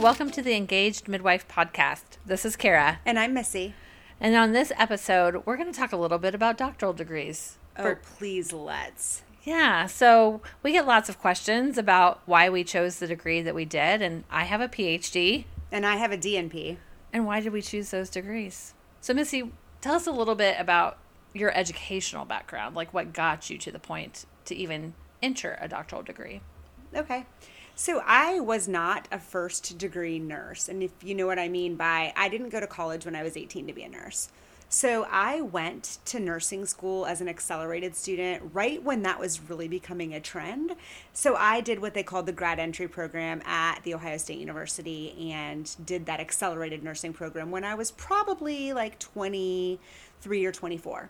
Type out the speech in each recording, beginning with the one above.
welcome to the Engaged Midwife podcast. This is Cara. And I'm Missi. And on this episode, we're going to talk a little bit about doctoral degrees. Oh, For, please let's. Yeah, so we get lots of questions about why we chose the degree that we did. And I have a PhD. And I have a DNP. And why did we choose those degrees? So, Missi, tell us a little bit about your educational background, like what got you to the point to even enter a doctoral degree. Okay. So I was not a first degree nurse. And if you know what I mean by I didn't go to college when I was 18 to be a nurse. So I went to nursing school as an accelerated student right when that was really becoming a trend. So I did what they called the grad entry program at The Ohio State University and did that accelerated nursing program when I was probably like 23 or 24.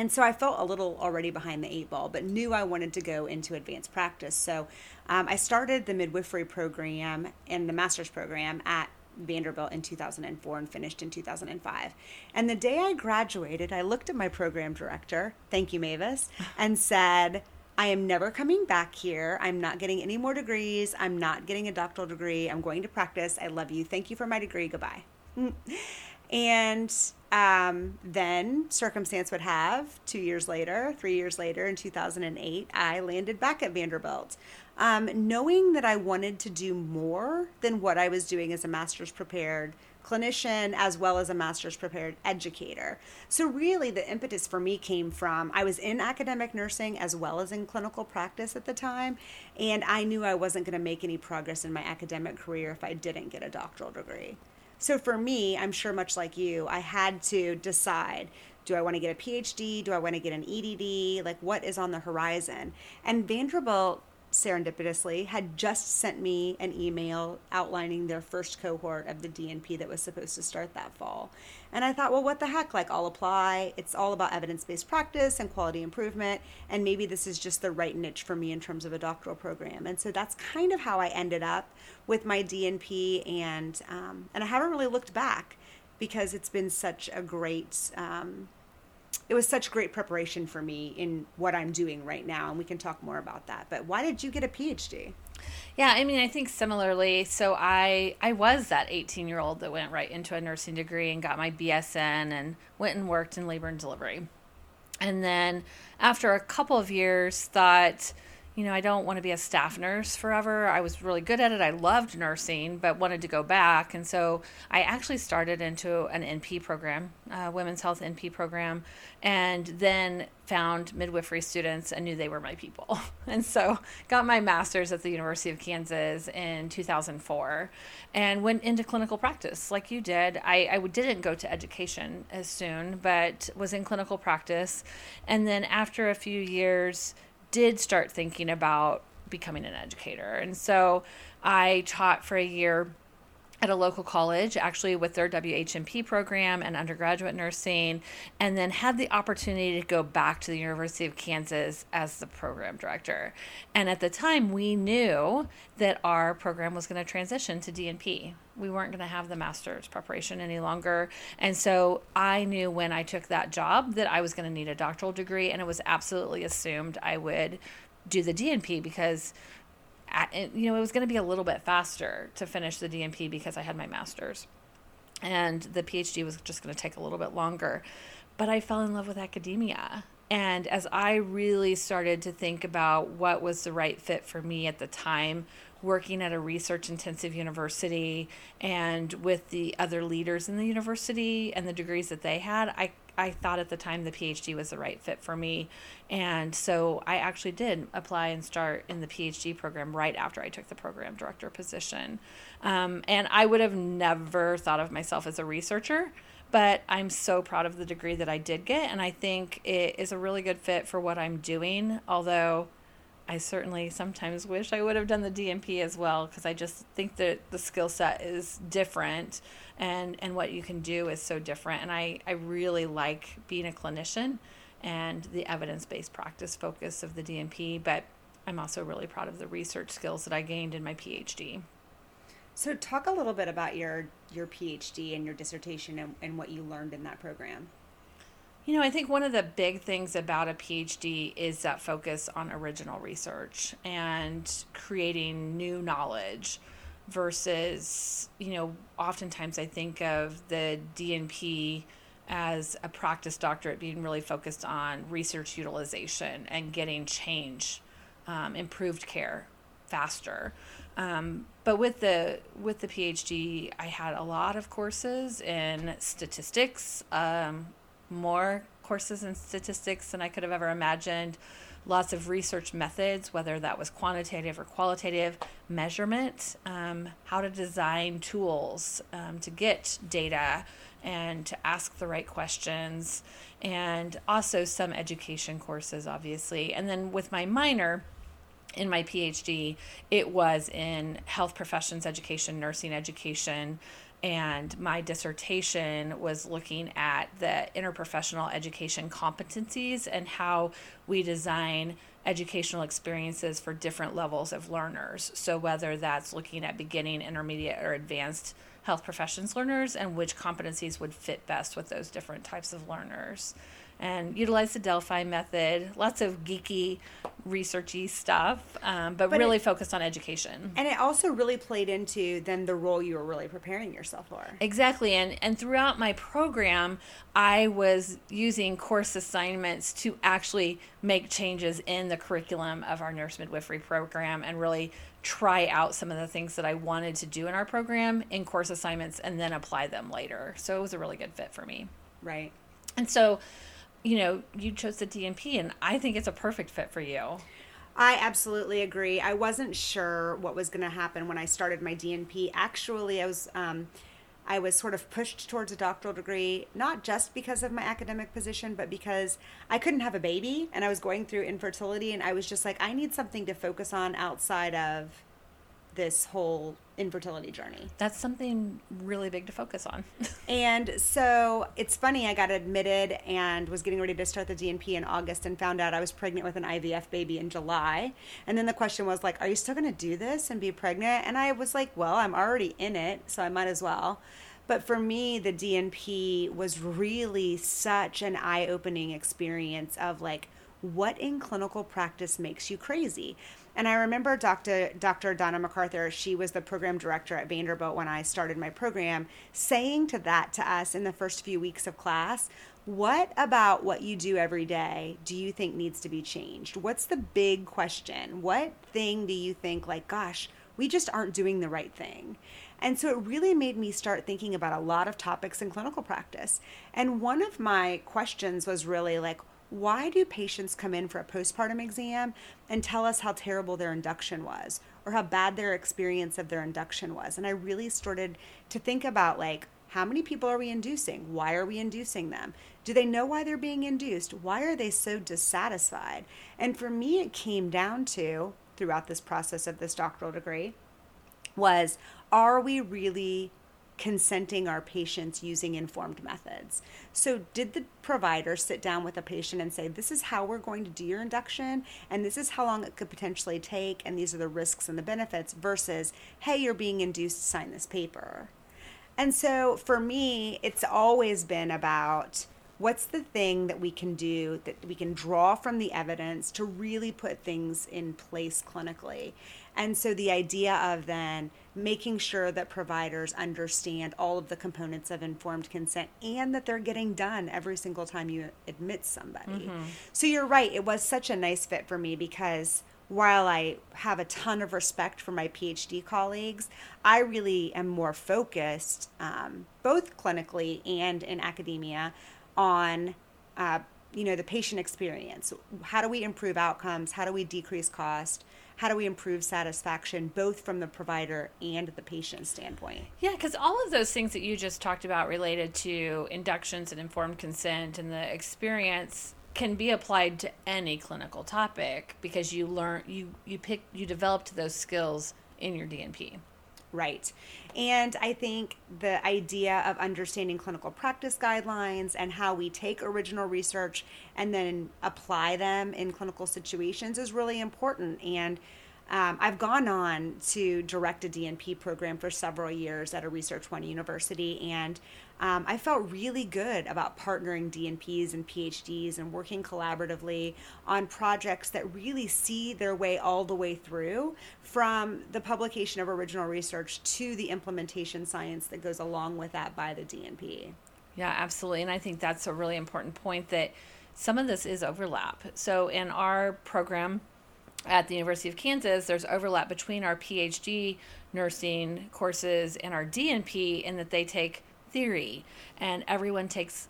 And so I felt a little already behind the eight ball, but knew I wanted to go into advanced practice. So um, I started the midwifery program and the master's program at Vanderbilt in 2004 and finished in 2005. And the day I graduated, I looked at my program director, thank you, Mavis, and said, I am never coming back here. I'm not getting any more degrees. I'm not getting a doctoral degree. I'm going to practice. I love you. Thank you for my degree. Goodbye. And um, then circumstance would have two years later, three years later, in 2008, I landed back at Vanderbilt. Um, knowing that I wanted to do more than what I was doing as a master's prepared clinician as well as a master's prepared educator. So, really, the impetus for me came from I was in academic nursing as well as in clinical practice at the time, and I knew I wasn't going to make any progress in my academic career if I didn't get a doctoral degree. So for me, I'm sure much like you, I had to decide do I want to get a PhD? Do I want to get an EDD? Like, what is on the horizon? And Vanderbilt serendipitously had just sent me an email outlining their first cohort of the DNP that was supposed to start that fall. And I thought, well, what the heck? Like, I'll apply. It's all about evidence based practice and quality improvement. And maybe this is just the right niche for me in terms of a doctoral program. And so that's kind of how I ended up with my DNP. And, um, and I haven't really looked back because it's been such a great. Um, it was such great preparation for me in what I'm doing right now, and we can talk more about that. But why did you get a PhD? Yeah, I mean, I think similarly. So I I was that 18 year old that went right into a nursing degree and got my BSN and went and worked in labor and delivery, and then after a couple of years, thought you know, I don't want to be a staff nurse forever. I was really good at it. I loved nursing, but wanted to go back. And so I actually started into an NP program, uh, women's health NP program, and then found midwifery students and knew they were my people. And so got my master's at the University of Kansas in 2004 and went into clinical practice like you did. I, I didn't go to education as soon, but was in clinical practice. And then after a few years, did start thinking about becoming an educator. And so I taught for a year at a local college, actually with their WHNP program and undergraduate nursing, and then had the opportunity to go back to the University of Kansas as the program director. And at the time, we knew that our program was going to transition to DNP. We weren't going to have the master's preparation any longer. And so I knew when I took that job that I was going to need a doctoral degree, and it was absolutely assumed I would do the DNP because you know, it was going to be a little bit faster to finish the DNP because I had my master's. And the PhD was just going to take a little bit longer. But I fell in love with academia. And as I really started to think about what was the right fit for me at the time, working at a research intensive university and with the other leaders in the university and the degrees that they had, I I thought at the time the PhD was the right fit for me. And so I actually did apply and start in the PhD program right after I took the program director position. Um, and I would have never thought of myself as a researcher, but I'm so proud of the degree that I did get. And I think it is a really good fit for what I'm doing, although. I certainly sometimes wish I would have done the DNP as well because I just think that the skill set is different and and what you can do is so different and I I really like being a clinician and the evidence-based practice focus of the DNP but I'm also really proud of the research skills that I gained in my PhD. So talk a little bit about your your PhD and your dissertation and, and what you learned in that program. You know, I think one of the big things about a PhD is that focus on original research and creating new knowledge versus, you know, oftentimes I think of the DNP as a practice doctorate being really focused on research utilization and getting change, um, improved care faster. Um, but with the with the PhD, I had a lot of courses in statistics, um, more courses in statistics than I could have ever imagined. Lots of research methods, whether that was quantitative or qualitative, measurement, um, how to design tools um, to get data and to ask the right questions, and also some education courses, obviously. And then with my minor, in my PhD, it was in health professions education, nursing education, and my dissertation was looking at the interprofessional education competencies and how we design educational experiences for different levels of learners. So, whether that's looking at beginning, intermediate, or advanced health professions learners and which competencies would fit best with those different types of learners and utilize the Delphi method. Lots of geeky, researchy stuff, um, but, but, really it, focused on education. And it also really played into then the role you were really preparing yourself for. Exactly, and and throughout my program, I was using course assignments to actually make changes in the curriculum of our nurse midwifery program and really try out some of the things that I wanted to do in our program in course assignments and then apply them later. So it was a really good fit for me. Right. And so you know, you chose the DNP, and I think it's a perfect fit for you. I absolutely agree. I wasn't sure what was going to happen when I started my DNP. Actually, I was um, I was sort of pushed towards a doctoral degree, not just because of my academic position, but because I couldn't have a baby, and I was going through infertility, and I was just like, I need something to focus on outside of this whole infertility journey. That's something really big to focus on. and so it's funny, I got admitted and was getting ready to start the DNP in August and found out I was pregnant with an IVF baby in July. And then the question was like, are you still going to do this and be pregnant? And I was like, well, I'm already in it, so I might as well. But for me, the DNP was really such an eye opening experience of like, what in clinical practice makes you crazy? And I remember Dr. Dr. Donna MacArthur, she was the program director at Vanderbilt when I started my program, saying to that to us in the first few weeks of class, what about what you do every day do you think needs to be changed? What's the big question? What thing do you think like, gosh, we just aren't doing the right thing? And so it really made me start thinking about a lot of topics in clinical practice. And one of my questions was really like, why do patients come in for a postpartum exam and tell us how terrible their induction was or how bad their experience of their induction was? And I really started to think about like, how many people are we inducing? Why are we inducing them? Do they know why they're being induced? Why are they so dissatisfied? And for me, it came down to, throughout this process of this doctoral degree, was are we really consenting our patients using informed methods. So, did the provider sit down with a patient and say, This is how we're going to do your induction, and this is how long it could potentially take, and these are the risks and the benefits, versus, Hey, you're being induced to sign this paper? And so, for me, it's always been about what's the thing that we can do that we can draw from the evidence to really put things in place clinically and so the idea of then making sure that providers understand all of the components of informed consent and that they're getting done every single time you admit somebody. Mm-hmm. So you're right, it was such a nice fit for me because while I have a ton of respect for my PhD colleagues, I really am more focused, um, both clinically and in academia, on uh, you know the patient experience. How do we improve outcomes? How do we decrease cost? how do we improve satisfaction both from the provider and the patient standpoint yeah because all of those things that you just talked about related to inductions and informed consent and the experience can be applied to any clinical topic because you learn you you pick you developed those skills in your DNP right. And I think the idea of understanding clinical practice guidelines and how we take original research and then apply them in clinical situations is really important. And Um, I've gone on to direct a DNP program for several years at a Research One university, and um, I felt really good about partnering DNPs and PhDs and working collaboratively on projects that really see their way all the way through from the publication of original research to the implementation science that goes along with that by the DNP. Yeah, absolutely. And I think that's a really important point that some of this is overlap. So in our program, at the University of Kansas, there's overlap between our PhD nursing courses and our DNP in that they take theory and everyone takes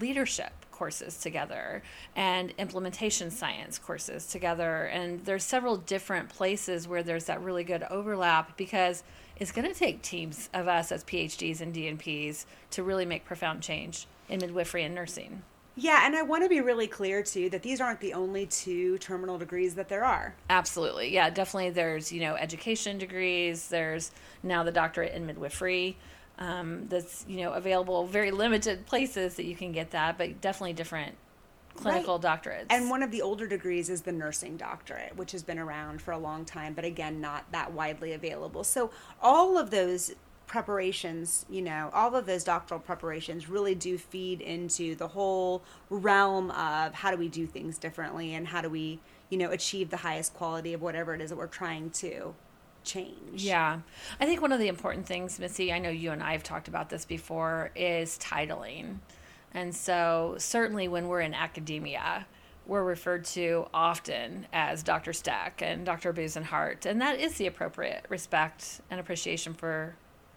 leadership courses together and implementation science courses together and there's several different places where there's that really good overlap because it's going to take teams of us as PhDs and DNPs to really make profound change in midwifery and nursing. Yeah, and I want to be really clear too that these aren't the only two terminal degrees that there are. Absolutely. Yeah, definitely there's, you know, education degrees, there's now the doctorate in midwifery um, that's you know available very limited places that you can get that but definitely different clinical right. doctorates and one of the older degrees is the nursing doctorate which has been around for a long time but again not that widely available so all of those preparations, you know, all of those doctoral preparations really do feed into the whole realm of how do we do things differently and how do we, you know, achieve the highest quality of whatever it is that we're trying to change. Yeah. I think one of the important things, Missi, I know you and I have talked about this before, is titling. And so, certainly when we're in academia, we're referred to often as Dr. Stack and Dr. Busenhart. And that is the appropriate respect and appreciation for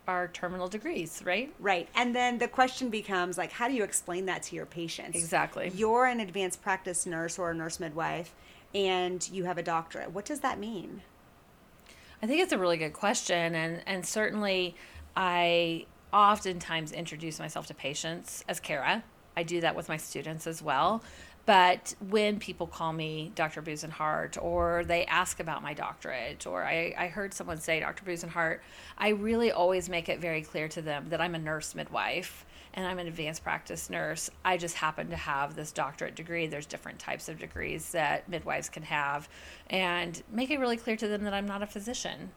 our terminal degrees, right? Right. And then the question becomes like, how do you explain that to your patients? Exactly. You're an advanced practice nurse or a nurse midwife, and you have a doctorate. What does that mean? I think it's a really good question, and and certainly I oftentimes introduce myself to patients as Cara. I do that with my students as well. But when people call me Dr. Busenhart or they ask about my doctorate, or I, I heard someone say Dr. Busenhart, I really always make it very clear to them that I'm a nurse midwife and I'm an advanced practice nurse. I just happen to have this doctorate degree. There's different types of degrees that midwives can have, and make it really clear to them that I'm not a physician.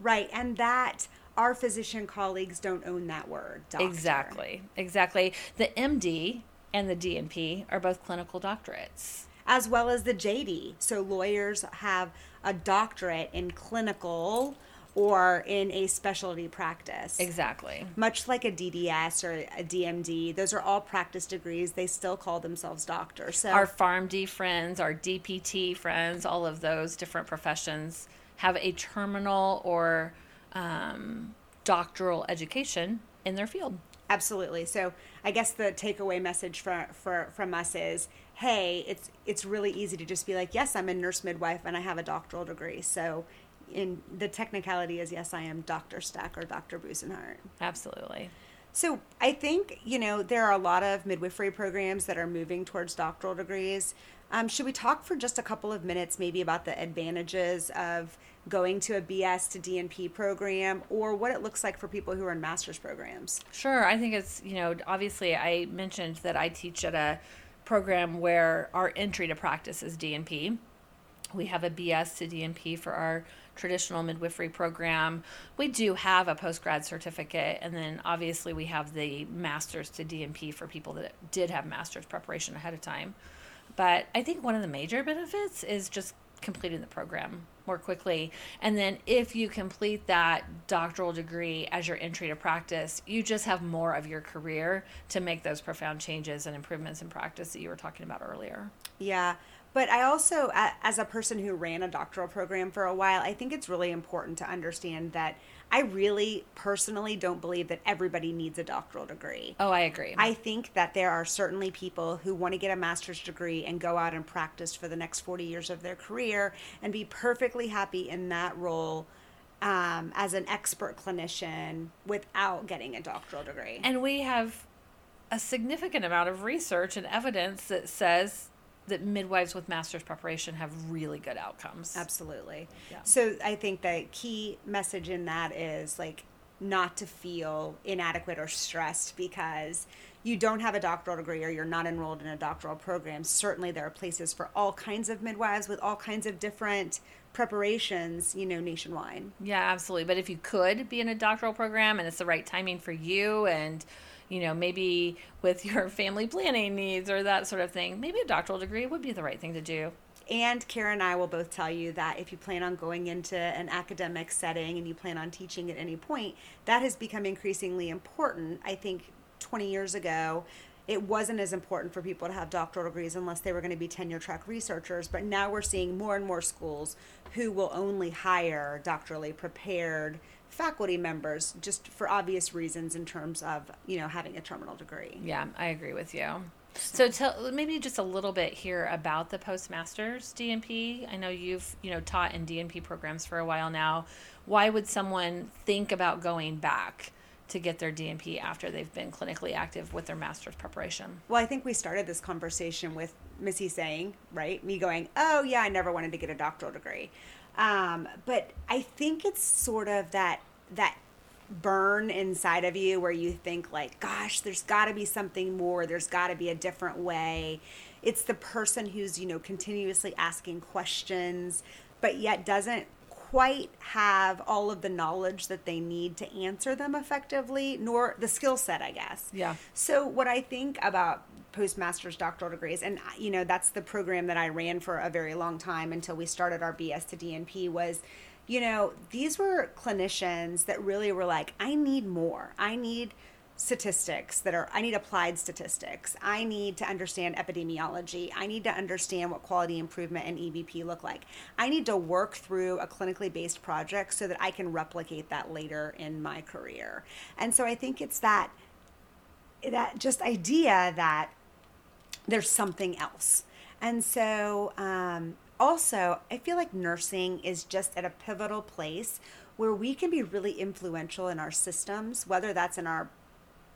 Right, and that our physician colleagues don't own that word. Doctor. Exactly, exactly. The MD and the DNP are both clinical doctorates. As well as the JD. So lawyers have a doctorate in clinical or in a specialty practice. Exactly. Much like a DDS or a DMD, those are all practice degrees. They still call themselves doctors. So our PharmD friends, our DPT friends, all of those different professions have a terminal or um, doctoral education in their field. Absolutely. So I guess the takeaway message for, for from us is, hey, it's it's really easy to just be like, yes, I'm a nurse midwife and I have a doctoral degree. So in the technicality is yes, I am Dr. Stack or Dr. Busenhart. Absolutely. So I think you know there are a lot of midwifery programs that are moving towards doctoral degrees. Um, should we talk for just a couple of minutes, maybe about the advantages of going to a BS to DNP program, or what it looks like for people who are in master's programs? Sure. I think it's you know obviously I mentioned that I teach at a program where our entry to practice is DNP. We have a BS to DNP for our traditional midwifery program. We do have a post grad certificate, and then obviously we have the master's to DNP for people that did have master's preparation ahead of time. But I think one of the major benefits is just completing the program more quickly. And then if you complete that doctoral degree as your entry to practice, you just have more of your career to make those profound changes and improvements in practice that you were talking about earlier. Yeah. But I also, as a person who ran a doctoral program for a while, I think it's really important to understand that I really personally don't believe that everybody needs a doctoral degree. Oh, I agree. I think that there are certainly people who want to get a master's degree and go out and practice for the next 40 years of their career and be perfectly happy in that role. Um, as an expert clinician without getting a doctoral degree. And we have a significant amount of research and evidence that says that midwives with master's preparation have really good outcomes. Absolutely. Yeah. So I think the key message in that is like not to feel inadequate or stressed because you don't have a doctoral degree or you're not enrolled in a doctoral program, certainly there are places for all kinds of midwives with all kinds of different preparations, you know, nationwide. Yeah, absolutely. But if you could be in a doctoral program and it's the right timing for you and you know, maybe with your family planning needs or that sort of thing, maybe a doctoral degree would be the right thing to do. And Cara and I will both tell you that if you plan on going into an academic setting and you plan on teaching at any point, that has become increasingly important. I think 20 years ago, it wasn't as important for people to have doctoral degrees unless they were going to be tenure track researchers. But now we're seeing more and more schools who will only hire doctorally prepared faculty members just for obvious reasons in terms of, you know, having a terminal degree. Yeah, I agree with you. So tell maybe just a little bit here about the postmasters DNP. I know you've you know taught in DNP programs for a while now. Why would someone think about going back to get their DNP after they've been clinically active with their master's preparation? Well, I think we started this conversation with Missi saying, right, me going, "Oh yeah, I never wanted to get a doctoral degree," um, but I think it's sort of that that burn inside of you where you think like gosh there's got to be something more. There's got to be a different way. It's the person who's you know continuously asking questions but yet doesn't quite have all of the knowledge that they need to answer them effectively nor the skill set i guess yeah so what i think about postmaster's doctoral degrees and uh, you know that's the program that i ran for a very long time until we started our bs to dnp was you know, these were clinicians that really were like, I need more. I need statistics that are, I need applied statistics. I need to understand epidemiology. I need to understand what quality improvement and EBP look like. I need to work through a clinically based project so that I can replicate that later in my career. And so I think it's that, that just idea that there's something else. And so, um, also, I feel like nursing is just at a pivotal place where we can be really influential in our systems, whether that's in our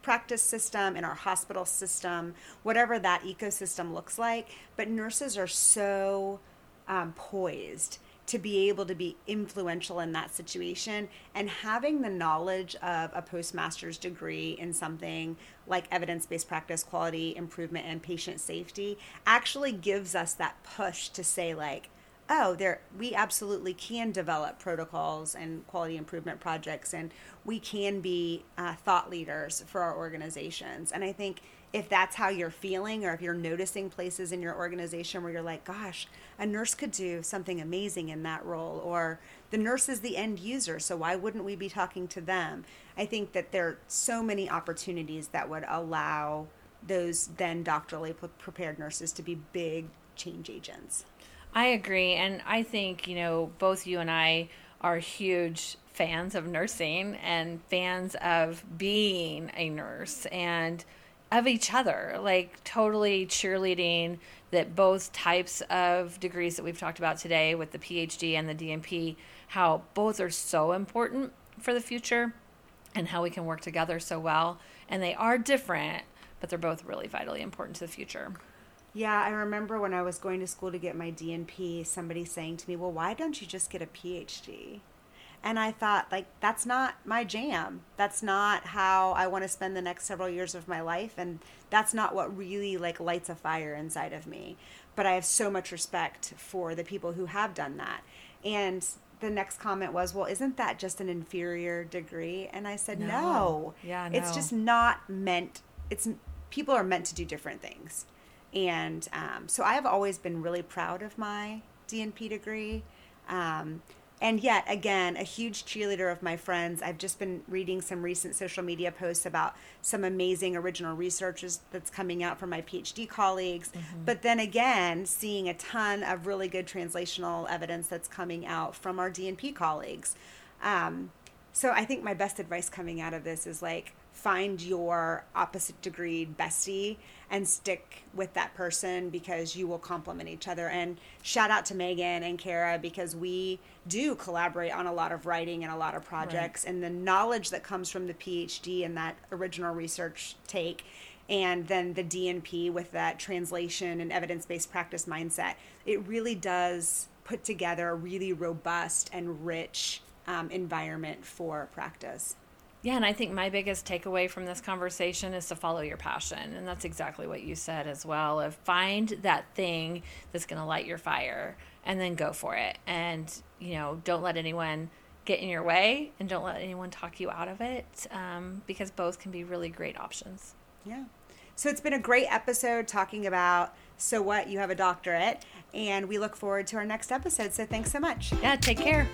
practice system, in our hospital system, whatever that ecosystem looks like. But nurses are so um, poised to be able to be influential in that situation and having the knowledge of a postmaster's degree in something like evidence-based practice quality improvement and patient safety actually gives us that push to say like oh there we absolutely can develop protocols and quality improvement projects and we can be uh, thought leaders for our organizations and i think if that's how you're feeling or if you're noticing places in your organization where you're like, gosh, a nurse could do something amazing in that role, or the nurse is the end user, so why wouldn't we be talking to them? I think that there are so many opportunities that would allow those then doctorally prepared nurses to be big change agents. I agree. And I think, you know, both you and I are huge fans of nursing and fans of being a nurse. And of each other, like totally cheerleading that both types of degrees that we've talked about today with the PhD and the DNP, how both are so important for the future and how we can work together so well. And they are different, but they're both really vitally important to the future. Yeah, I remember when I was going to school to get my DNP, somebody saying to me, Well, why don't you just get a PhD? And I thought, like, that's not my jam. That's not how I want to spend the next several years of my life. And that's not what really, like, lights a fire inside of me. But I have so much respect for the people who have done that. And the next comment was, well, isn't that just an inferior degree? And I said, no. no. Yeah, no. It's just not meant, it's, people are meant to do different things. And um, so I have always been really proud of my DNP degree. Um, and yet again a huge cheerleader of my friends i've just been reading some recent social media posts about some amazing original researches that's coming out from my phd colleagues mm-hmm. but then again seeing a ton of really good translational evidence that's coming out from our dnp colleagues um, so i think my best advice coming out of this is like find your opposite degree bestie and stick with that person because you will complement each other. And shout out to Megan and Kara because we do collaborate on a lot of writing and a lot of projects. Right. And the knowledge that comes from the PhD and that original research take, and then the DNP with that translation and evidence based practice mindset, it really does put together a really robust and rich um, environment for practice. Yeah, and I think my biggest takeaway from this conversation is to follow your passion. And that's exactly what you said as well. Of find that thing that's going to light your fire and then go for it. And, you know, don't let anyone get in your way and don't let anyone talk you out of it um, because both can be really great options. Yeah. So it's been a great episode talking about So What? You Have a Doctorate. And we look forward to our next episode. So thanks so much. Yeah, take care.